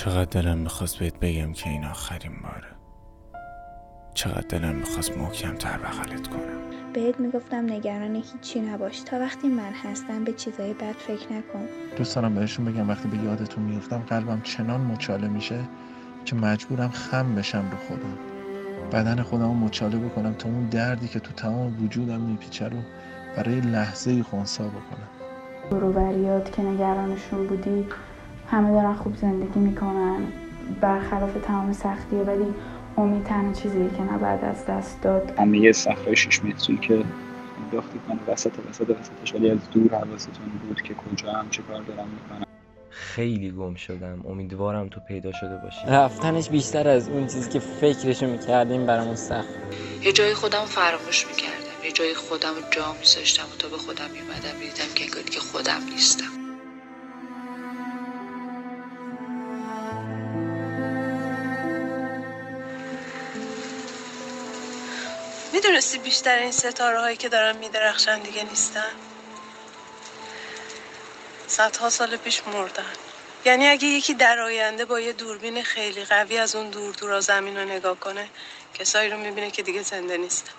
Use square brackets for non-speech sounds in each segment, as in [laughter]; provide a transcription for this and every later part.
چقدر دلم می‌خواست بهت بگم که این آخرین باره. چقدر دلم می‌خواست محکم تر بغلت کنم. بهت می‌گفتم نگران هیچی نباش. تا وقتی من هستم به چیزای بد فکر نکن. دوست دارم بهشون بگم وقتی به یادتون میفتم قلبم چنان مچاله میشه که مجبورم خم بشم رو خودم. بدن خودم رو مچاله بکنم تا اون دردی که تو تمام وجودم میپیچه رو برای لحظه خونسا بکنم. بروبریات که نگرانشون بودی. همه دارن خوب زندگی می‌کنن برخلاف تمام سختیه ولی امید تنها چیزیه که نباید از دست داد. همه صخره شش متری که انداختی کنه وسط وسط وسطش ولی از دور حواستون بود که کجا هم چه کار دارم می‌کنم. خیلی گم شدم. امیدوارم تو پیدا شده باشی. رفتنش بیشتر از اون چیزی که فکرشو می‌کردیم برامون سخت. یه جای خودم فراموش می‌کردم. یه جای خودم جا میذاشتم و تا به خودم میمدم می‌دیدم که انگار که خودم نیستم. می‌دونستی بیشتر این ستاره هایی که دارن میدرخشن دیگه نیستن؟ صدها سال پیش مردن. یعنی اگه یکی در آینده با یه دوربین خیلی قوی از اون دور دورا زمین رو نگاه کنه کسایی رو می‌بینه که دیگه زنده نیستن.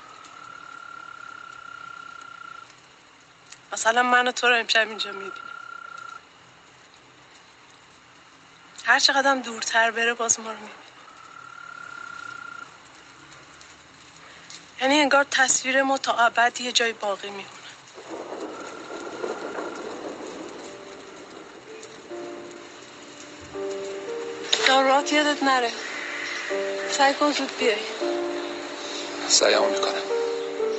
مثلا من و تو رو امشب اینجا می‌بینه هر چقدر دورتر بره باز ما رو می‌بینه. یعنی انگار تصویر ما تا ابد یه جای باقی میمونه. دارات یادت نره. سعی کن زود بیای. سعیمو می‌کنم.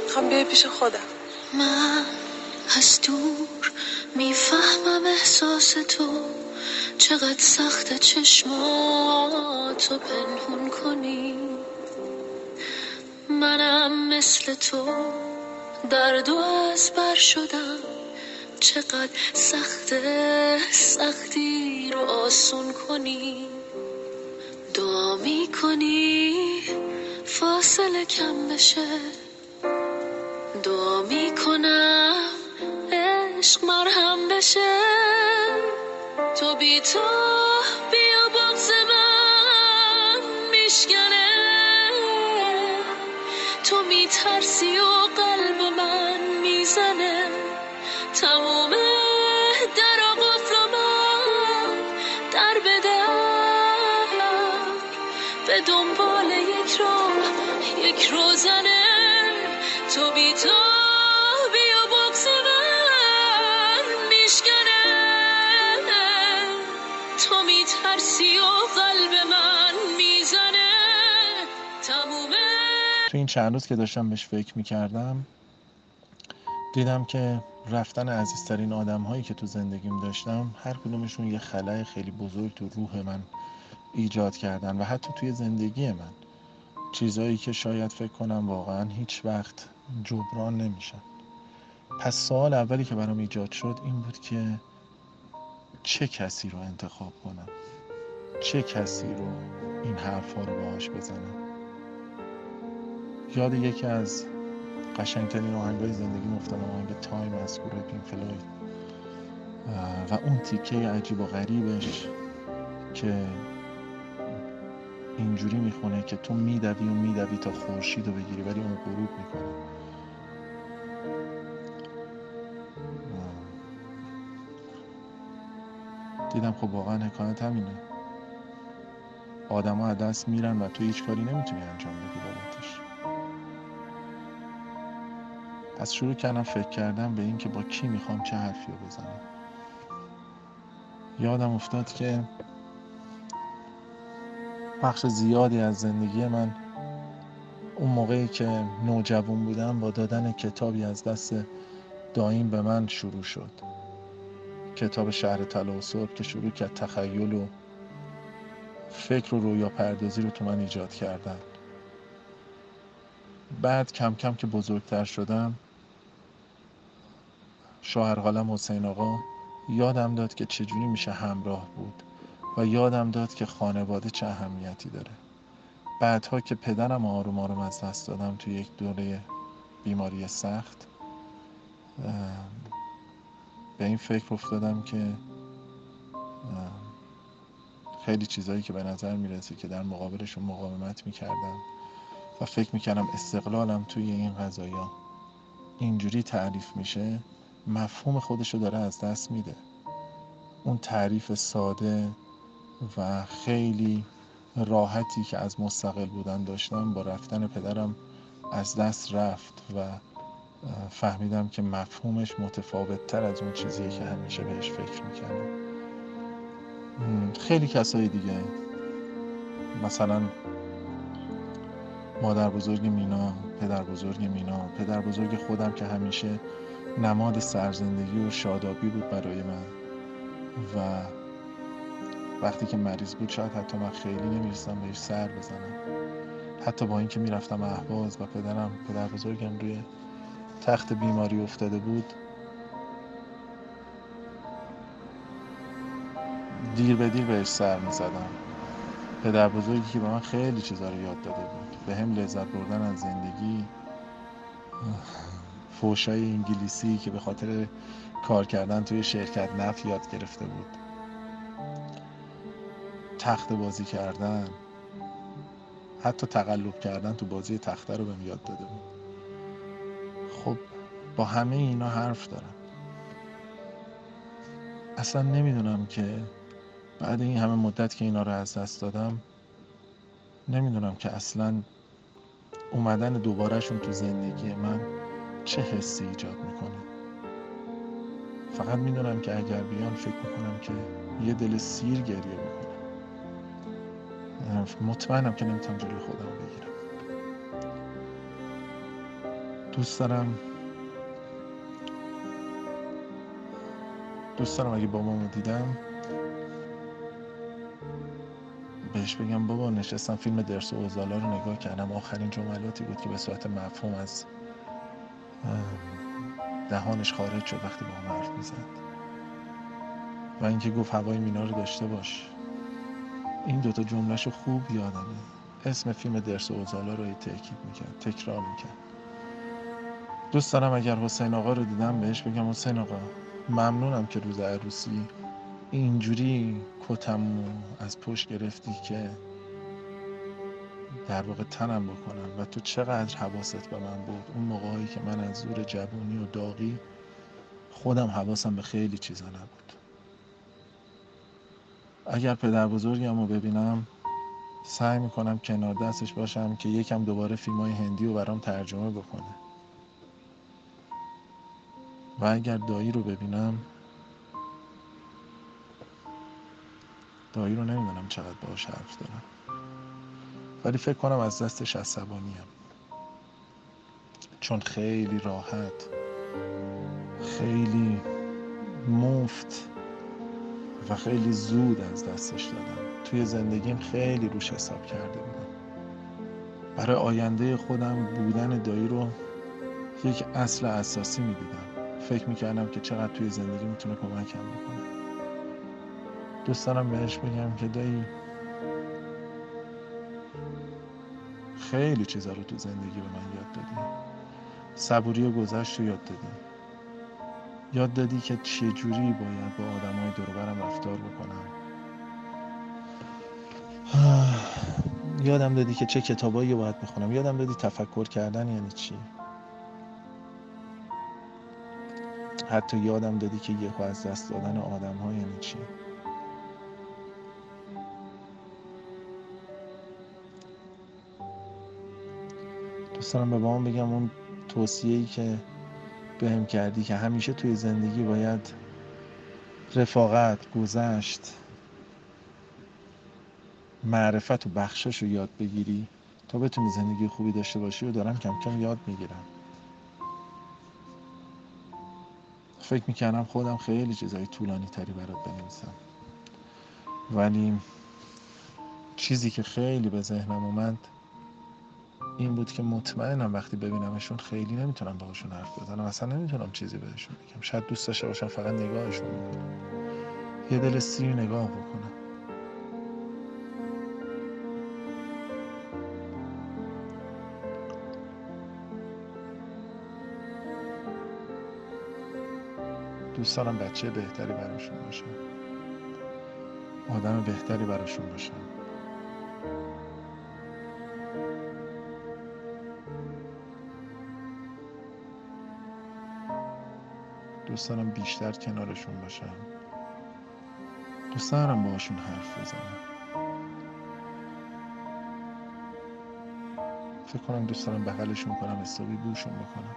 می‌خوام بیای پیش خودم. من از دور می‌فهمم احساس تو. چقدر سخت چشماتو پنهون کنی. منم مثل تو درد و از بر شدم. چقدر سخت سختی رو آسون کنی. دعا می‌کنی فاصله کم بشه. دعا می‌کنم عشق مرهم بشه. تو بی تو بیا میترسی و قلب من می‌زنه. تموم در قفل من در به به دنبال یک راه یک روزنه. تو بی تو بیا بغز من میشکنه. تو میترسی و قلب من می‌زنه. تو این چند روز که داشتم بهش فکر می‌کردم دیدم که رفتن عزیزترین آدم هایی که تو زندگیم داشتم هر کدومشون یه خلای خیلی بزرگ تو روح من ایجاد کردن و حتی توی زندگی من. چیزایی که شاید فکر کنم واقعا هیچ وقت جبران نمیشن. پس سوال اولی که برام ایجاد شد این بود که چه کسی رو انتخاب کنم؟ چه کسی رو این حرفا رو باهاش بزنم؟ یاد یکی از قشنگترین آهنگای زندگی افتادم آهنگ Time از گروه Pink Floyd و اون تیکه عجیب و غریبش که اینجوری می‌خونه که تو میدوی و میدوی تا خورشید رو بگیری ولی اون غروب می‌کنه. دیدم خب واقعا حکایت همینه. آدما از دست میرن و تو هیچ کاری نمی‌تونی انجام بدی بابتش. پس شروع کردم فکر کردم به اینکه با کی می‌خوام چه حرفی رو بزنم. یادم افتاد که بخش زیادی از زندگی من اون موقعی که نوجوان بودم با دادن کتابی از دست دایم به من شروع شد. کتاب شهر طلا و که شروع کرد تخیل و فکر و رویا پردازی رو تو من ایجاد کردن. بعد کم کم که بزرگتر شدم شوهر قلم حسین آقا یادم داد که چجوری میشه همراه بود و یادم داد که خانواده چه اهمیتی داره. بعدها که پدرم آروم آروم از دست دادم توی یک دوره بیماری سخت به این فکر افتادم که خیلی چیزهایی که به نظر می‌رسه که در مقابلشون مقاومت می‌کردم و فکر می‌کردم استقلالم توی این قضایا اینجوری تعریف میشه. مفهوم خودشو داره از دست میده. اون تعریف ساده و خیلی راحتی که از مستقل بودن داشتم با رفتن پدرم از دست رفت و فهمیدم که مفهومش متفاوت تر از اون چیزیه که همیشه بهش فکر می‌کردم. خیلی کسایی دیگه. مثلا مادر بزرگ مینا پدر بزرگ مینا. پدر بزرگ خودم که همیشه نماد سرزندگی و شادابی بود برای من. و وقتی که مریض بود شاید حتی من خیلی نمی‌رسم بهش سر بزنم. حتی با اینکه می‌رفتم اهواز و پدرم پدر بزرگم روی تخت بیماری افتاده بود دیر به دیر بهش سر می‌زدم. پدر بزرگی که به من خیلی چیزا رو یاد داده بود. به هم لذت بردن از زندگی. فوشای انگلیسی که به خاطر کار کردن توی شرکت نف یاد گرفته بود. تخت بازی کردن. حتی تقلب کردن تو بازی تخته رو بهم یاد داده بود. خب با همه اینا حرف دارم. اصلا نمی‌دونم که بعد این همه مدت که اینا رو از دست دادم نمی‌دونم که اصلا اومدن دوبارهشون تو زندگی من چه حسی ایجاد می‌کنه؟ فقط می‌دونم که اگر بیان فکر می‌کنم که یه دل سیر گریه بکنم مطمئنم که نمی‌تونم جلوی خودم بگیرم. دوست دارم دوست دارم اگه بابامو دیدم بهش بگم بابا نشستم فیلم درس و اوزالا رو نگاه کردم. آخرین جملاتی بود که به صورت مفهوم از دهانش خارج شد وقتی با هم حرف می‌زد. و اینکه گفت هوای مینا رو داشته باش. این دوتا جملهشو خوب یادمه. اسم فیلم درس و اوزالا رو تاکید می‌کرد تکرار می‌کرد. دوست دارم اگر حسین آقا رو دیدم بهش بگم حسین آقا ممنونم که روز عروسی اینجوری کتم از پشت گرفتی که در واقع تنم بکنم. و تو چقدر حواست به من بود؟ اون موقعی که من از زور جوونی و داغی خودم حواسم به خیلی چیزا نبود. اگر پدر بزرگم رو ببینم سعی می‌کنم کنار دستش باشم که یکم دوباره فیلم های هندی رو برام ترجمه بکنه. و اگر دایی رو ببینم دایی رو نمی‌دونم چقدر باهاش حرف دارم. ولی فکر کنم از دستش عصبانیم چون خیلی راحت خیلی مفت و خیلی زود از دستش دادم. توی زندگیم خیلی روش حساب کرده بودم. برای آینده خودم بودن دایی رو یک اصل اساسی می‌دیدم. فکر می‌کردم که چقدر توی زندگی می‌تونه کمکم بکنه. دوست دارم بهش بگم که دایی خیلی چیزا رو تو زندگی به من یاد دادی. صبوری گذشت رو یاد دادی. یاد دادی که چجوری باید با آدم های دوربرم رفتار بکنم. [sighs] یادم دادی که چه کتابایی باید بخونم. یادم دادی تفکر کردن یعنی چی. حتی یادم دادی که یه از دست دادن آدم ها یعنی چی. دوست دارم به بابام بگم اون توصیه ای که بهم کردی که همیشه توی زندگی باید رفاقت گذشت معرفت و بخشش رو یاد بگیری تا بتونی زندگی خوبی داشته باشی و دارم کم کم یاد می‌گیرم. فکر می‌کردم خودم خیلی چیزای طولانی تری برات بنویسم. ولی چیزی که خیلی به ذهنم اومد این بود که مطمئنم وقتی ببینمشون خیلی نمی‌تونم باهاشون حرف بزنم. اصلا نمی‌تونم چیزی بهشون بگم. شاید دوست داشته باشم فقط نگاهشون بکنم. یه دل سیر نگاه بکنم. دوست دارم بچه بهتری براشون باشم آدم بهتری براشون باشم دوست دارم بیشتر کنارشون باشم دوست دارم باهاشون حرف بزنم. فکر کنم دوست دارم بغلشون کنم حسابی بوشون بکنم.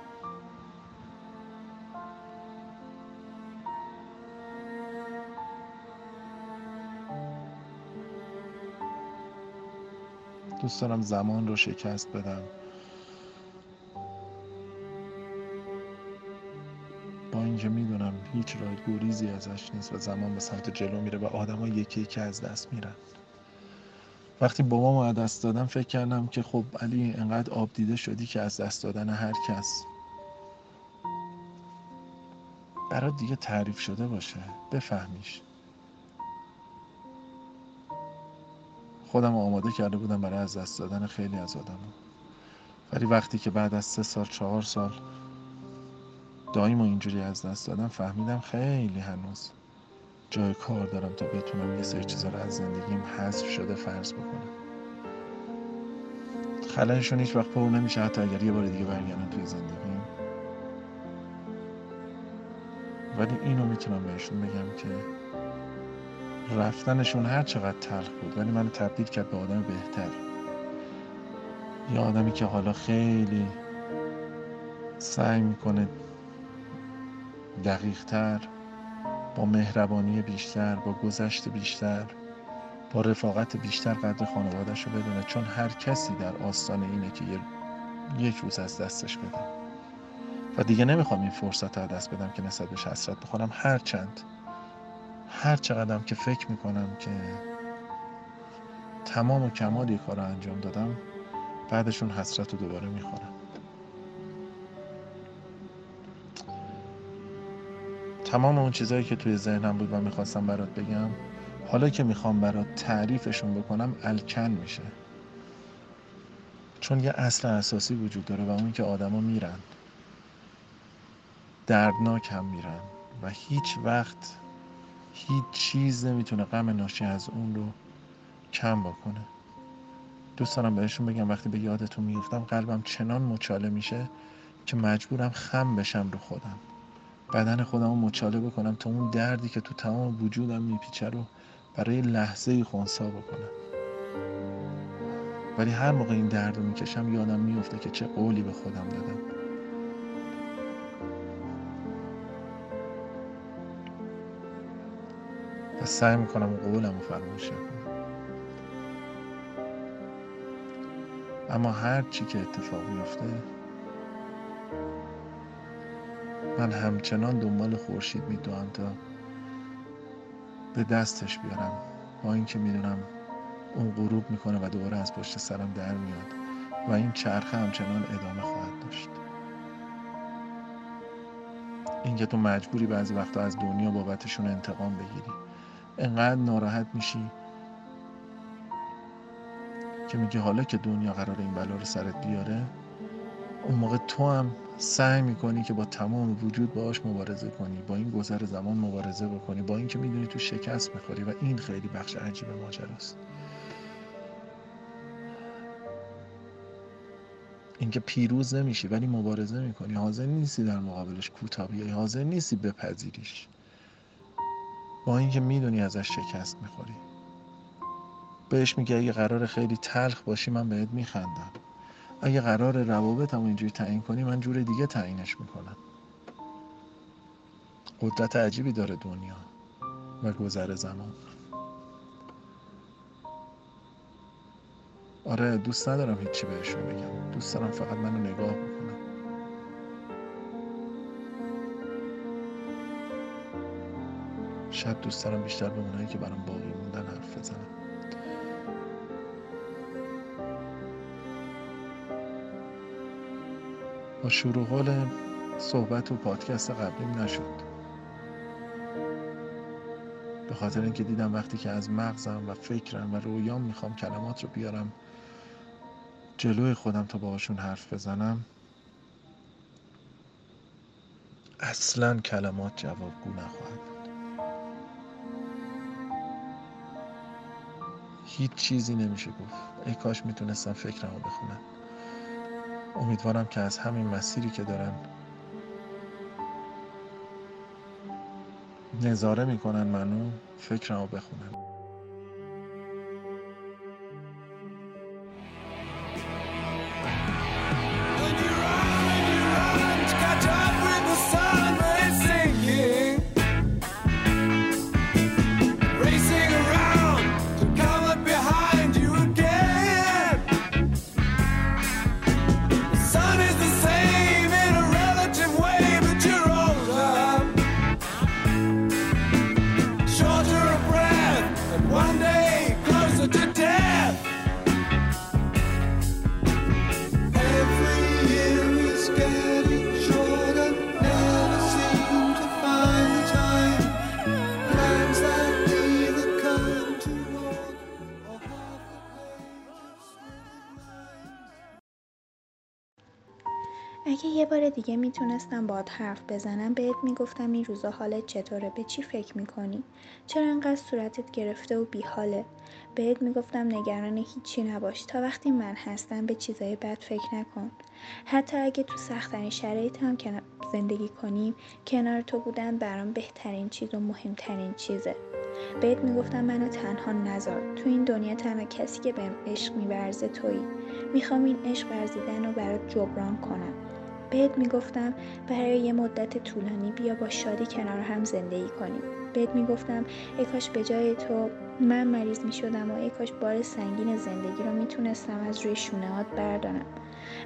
دوست دارم زمان رو شکست بدم. هیچ راه گریزی ازش نیست و زمان به سمت جلو میره و آدما یکی یکی از دست میرن. وقتی بابامو از دست دادم فکر کردم که خب علی انقدر آب دیده شدی که از دست دادن هر کس. برات دیگه تعریف شده باشه. بفهمیش. خودم آماده کرده بودم برای از دست دادن خیلی از آدم ولی وقتی که بعد از سه سال چهار سال داییم و اینجوری از دست دادم فهمیدم خیلی هنوز جای کار دارم تا بتونم یه سری چیزا رو از زندگیم حذف شده فرض بکنم. خلایشون هیچ وقت پر نمیشه حتی اگر یه بار دیگه برگردم توی زندگیم. ولی اینو می‌تونم بهشون بگم که رفتنشون هر چقدر تلخ بود ولی منو تبدیل کرد به آدم بهتر یه آدمی که حالا خیلی سعی می‌کنه دقیقتر با مهربانی بیشتر با گذشت بیشتر با رفاقت بیشتر قدر خانوادش رو بدونه چون هر کسی در آستان اینه که یک روز از دستش بدم و دیگه نمی‌خوام این فرصت رو دست بدم که نسبت بهش حسرت بخورم. هر چند هر چقدرم که فکر می‌کنم که تمام و کمال یک کار انجام دادم بعدشون حسرت رو دوباره می‌خورم. تمام اون چیزهایی که توی ذهنم بود و می‌خواستم برات بگم حالا که می‌خوام برات تعریفشون بکنم الکن میشه. چون یه اصل اساسی وجود داره و اون که آدما میرن دردناک هم میرن و هیچ وقت هیچ چیز نمی‌تونه غم ناشی از اون رو کم بکنه. دوست دارم بهشون بگم وقتی به یادتون میفتم قلبم چنان مچاله میشه که مجبورم خم بشم رو خودم. بدن خودم رو مچاله بکنم تا اون دردی که تو تمام وجودم میپیچه رو برای لحظه خونسا بکنم. ولی هر موقع این درد رو می‌کشم یادم میفته که چه قولی به خودم دادم. و سعی می‌کنم قولم رو فراموش کنم اما هر چی که اتفاق میفته من همچنان دنبال خورشید میدوم تا به دستش بیارم. با اینکه می‌دونم اون غروب می‌کنه و دوباره از پشت سرم در میاد و این چرخه همچنان ادامه خواهد داشت. اینکه تو مجبوری بعضی وقتا از دنیا بابتشون انتقام بگیری. انقدر ناراحت میشی که میگه حالا که دنیا قرار این بلا رو سرت بیاره اون موقع تو هم سعی می‌کنی که با تمام وجود باهاش مبارزه کنی با این گذر زمان مبارزه بکنی با اینکه می‌دونی تو شکست می‌خوری و این خیلی بخش عجیب ماجراست. اینکه پیروز نمیشی ولی مبارزه می‌کنی حاضر نیستی در مقابلش کوتاه بیای حاضر نیستی بپذیریش. با اینکه می‌دونی ازش شکست می‌خوری. بهش میگه اگه قرار خیلی تلخ باشی من بهت میخندم. اگه قرار روابطم اینجوری تعیین کنی من جور دیگه تعیینش می‌کنم. قدرت عجیبی داره دنیا و گذر زمان. آره دوست ندارم هیچی بهشون بگم. دوست دارم فقط منو نگاه بکنم. شاید دوست دارم بیشتر به اونایی که برام باقی موندن حرف بزنم. شروع قول صحبت و پادکست قبلیم نشد. به خاطر اینکه دیدم وقتی که از مغزم و فکرم و رویام می‌خوام کلمات رو بیارم جلوی خودم تا باهاشون حرف بزنم اصلا کلمات جوابگو نخواهد بود. هیچ چیزی نمیشه گفت. ای کاش می‌تونستم فکرمو بخونم. امیدوارم که از همین مسیری که دارن نظاره می‌کنن منو فکرمو بخونم دیگه می‌تونستم باهات حرف بزنم بهت می‌گفتم این روزا حالت چطوره به چی فکر می‌کنی؟ چرا انقدر صورتت گرفته و بیحاله؟ بهت می‌گفتم نگران هیچی نباش تا وقتی من هستم به چیزای بد فکر نکن. حتی اگه تو سختترین شرایط هم زندگی کنیم کنار تو بودن برام بهترین چیز و مهمترین چیزه. بهت می‌گفتم منو تنها نذار. تو این دنیا تنها کسی که بهم عشق میورزه تویی. می‌خوام این عشق ورزیدن رو برات جبران کنم. بهت می‌گفتم برای یه مدت طولانی بیا با شادی کنار هم زندگی کنیم. بهت می‌گفتم ای کاش به جای تو من مریض می‌شدم و ای کاش بار سنگین زندگی رو می‌تونستم از روی شونه هات بردارم.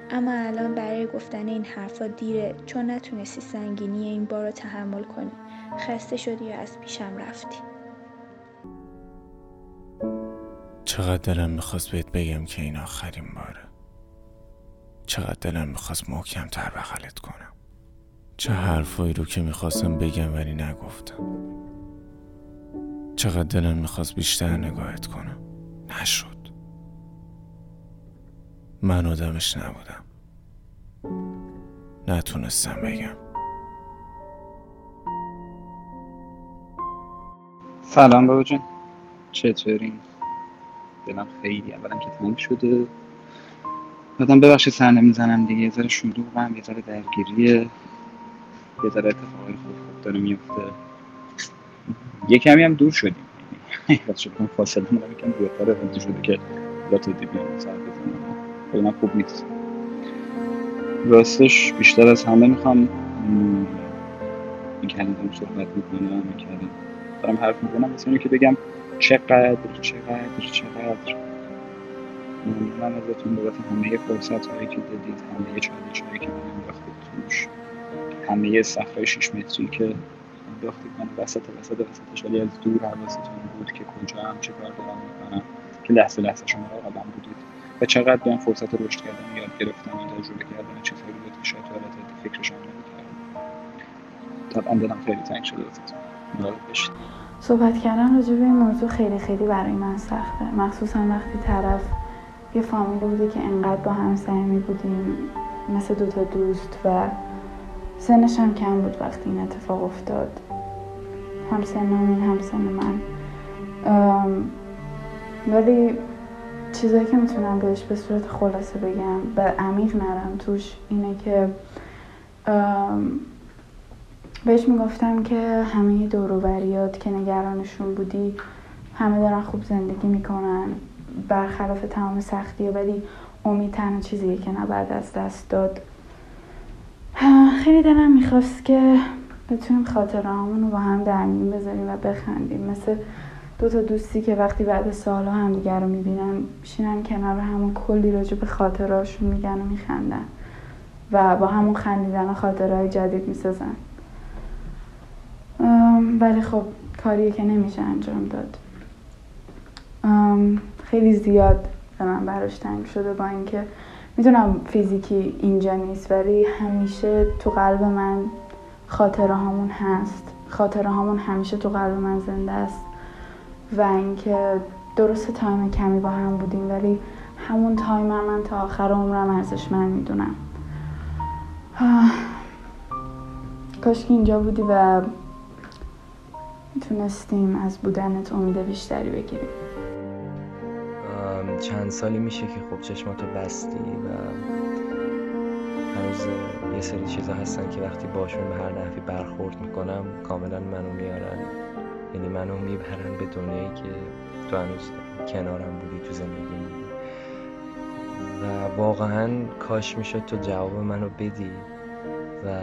اما الان برای گفتن این حرفا دیره چون نتونستی سنگینی این بار رو تحمل کنی. خسته شدی و از پیشم رفتی. چقدر دلم می‌خواست بهت بگم که این آخرین باره. چقدر دلم می‌خواست محکم تر بغلت کنم. چه حرفایی رو که می‌خواستم بگم ولی نگفتم. چقدر دلم می‌خواست بیشتر نگاهت کنم. نشد. من آدمش نبودم. نتونستم بگم. سلام بابا جون. چطورین؟ دلم خیلی اولا که تنگ شده. بعدم ببخشید سر نمی‌زنم دیگه یه ذره شلوغم یه ذره درگیریه. یه ذره اتفاقای خوب خوب داره میفته یه کمی هم دور شدیم. حقیقت شد اون فاصله مدام یکم دورتر انتظار شده که لات دیگه سر بزنم. خیلی خوب نیست. راستش بیشتر از همه می‌خوام این کلمه دارم صحبت می‌کنم این کلمه دارم حرف می‌زنم مثل که بگم چقدر چقدر چقدر. ممنونم ازتون بابت همه فرصت هایی که دادید. همه چالش هایی که من انداختید توش همه صفحه شیش متری که انداختید من وسط وسط وسطش ولی از دور حواستون بود که کجا هم چه کار دارم می‌کنم. که لحظه لحظه شما قدم بودید. و چقدر به فرصت رشد کردن یاد گرفتن و تجربه کردن چیزهایی بود که شاید حالت فکرشان نمی‌کردم طبعا دلم خیلی تنگ شده باشید صحبت کردن راجع به این موضوع خیلی خیلی برای من سخته. مخصوصا وقتی طرف یه فامیلی بوده که انقدر با هم بودیم مثل دوتا دوست و سنش هم کم بود وقتی این اتفاق افتاد. هم سن هم سن من. ولی چیزایی که می‌تونم بهش به صورت خلاصه بگم به عمیق نرم توش اینه که بهش می‌گفتم که همه دوروبریات که نگرانشون بودی همه دارن خوب زندگی می‌کنن. برخلاف تمام سختی ولی امید تنها چیزیه که نباید از دست داد. خیلی دلم می‌خواست که بتونیم خاطرهامون رو با هم در میون بذاریم و بخندیم. مثل دو تا دوستی که وقتی بعد سالها همدیگر رو می‌بینن میشینن کنار همون کلی راجع به خاطرهاشون میگن و میخندن و با همون خندیدن خاطرهای جدید می‌سازن. ولی خب کاریه که نمیشه انجام داد. خیلی زیاد به من براش تنگ شده با اینکه می‌دونم فیزیکی اینجا نیست ولی همیشه تو قلب من خاطره هامون هست. خاطره هامون همیشه تو قلب من زنده است و اینکه درست تایم کمی با هم بودیم ولی همون تایم من تا آخر عمرم ارزش من می‌دونم. کاش که اینجا بودی و می‌تونستیم از بودنت امید بیشتری بگیریم. چند سالی میشه که خب چشماتو بستی و هنوز یه سری چیزا هستن که وقتی باشون به هر نحوی برخورد می‌کنم کاملا منو میارن. یعنی منو می‌برن به دنیایی که تو هنوز کنارم بودی تو زندگی. و واقعا کاش می‌شد تو جواب منو بدی و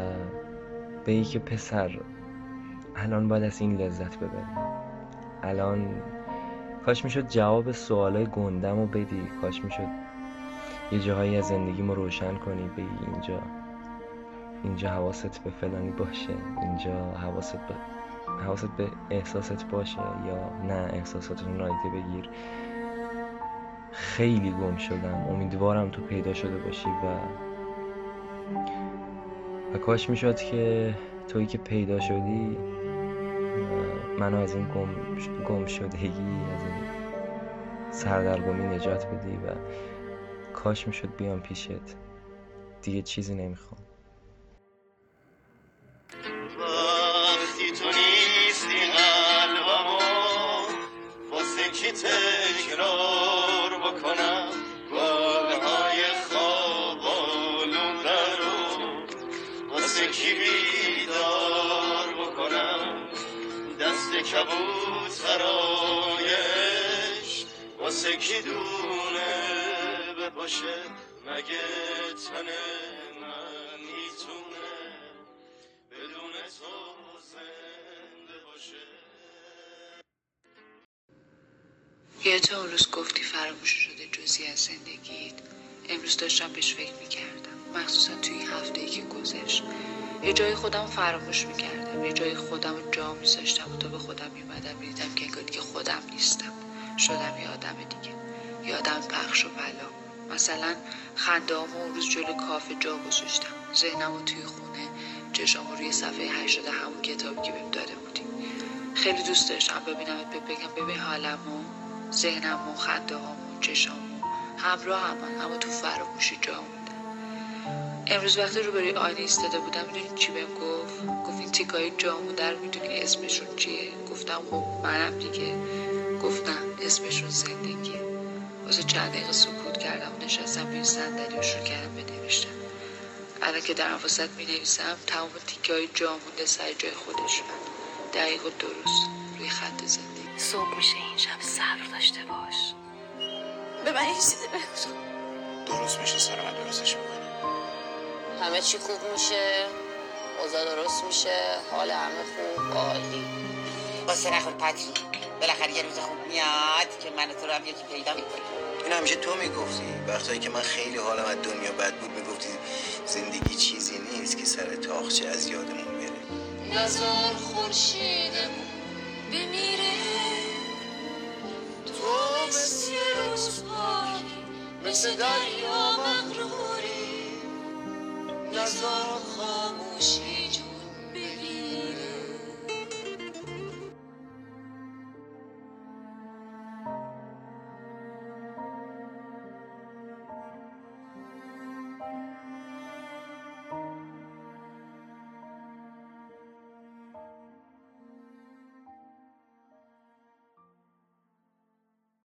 به که پسر الان باید از این لذت ببری. الان کاش می‌شد جواب سوالای گندم رو بدی. کاش می‌شد یه جاهایی از زندگیمو روشن کنی بگی اینجا اینجا حواست به فلانی باشه اینجا حواست به حواست به احساست باشه یا نه احساسات رو نایده بگیر. خیلی گم شدم. امیدوارم تو پیدا شده باشی و و کاش می‌شد که تویی که پیدا شدی منو از این گم, گم شدگی از این سردرگمی نجات بدی و کاش می‌شد بیام پیشت. دیگه چیزی نمی‌خوام. واسه کی دونه بپاشه؟ مگه تن من بدون تو زنده باشه؟ یه تو اون روز گفتی فراموش شده جزی از زندگیت. امروز داشتم بهش فکر می‌کردم. مخصوصا توی این هفته ای که گذشت. یه جای خودم فراموش می‌کردم. یه جای خودم جا میذاشتم و تا به خودم میومدم می‌دیدم که انگار که خودم نیستم. شدم یه آدم دیگه. یه آدم پخش و بلا. مثلا خنده اون روز جلو کافه جا گذاشتم. ذهنم رو توی خونه چشام روی صفحه هشتاد همون کتابی که بهم داده بودی. خیلی دوست داشتم ببینم بگم ببین حالمو ذهنم و خنده هامو چشامو. همراه هم اما تو فراموشی جا امروز وقتی رو برای آینه ایستاده بودم می‌دونی چی بهم گفت؟ گفت این جا مونده رو می‌دونی اسمشون چیه؟ گفتم خب منم دیگه. گفتم اسمشون زندگیه واسه چند دقیقه سکوت کردم و نشستم روی صندلی و شروع کردم بنوشتم الان که در واسط می نویسم تمام تیکه های جا مونده سر جای خودشون دقیق و درست روی خط زندگی. صبح میشه این شب صبر داشته باش. به من این چیزی بگو. درست میشه سر من درستش می‌کنم همه چی خوب میشه اوضاع درست میشه حال همه خوب عالی. واسه نخور پتری. بالاخره یه روز خوب میاد که من تو رو هم یکی پیدا می‌کنی این همیشه تو می‌گفتی. وقتایی که من خیلی حالم از دنیا بد بود می‌گفتی زندگی چیزی نیست که سر تاخچه از یادمون بره. نزار خورشیدمون بمیره. تو مثل یه روز پاکی مثل دریا مغروری. نزار خاموشی.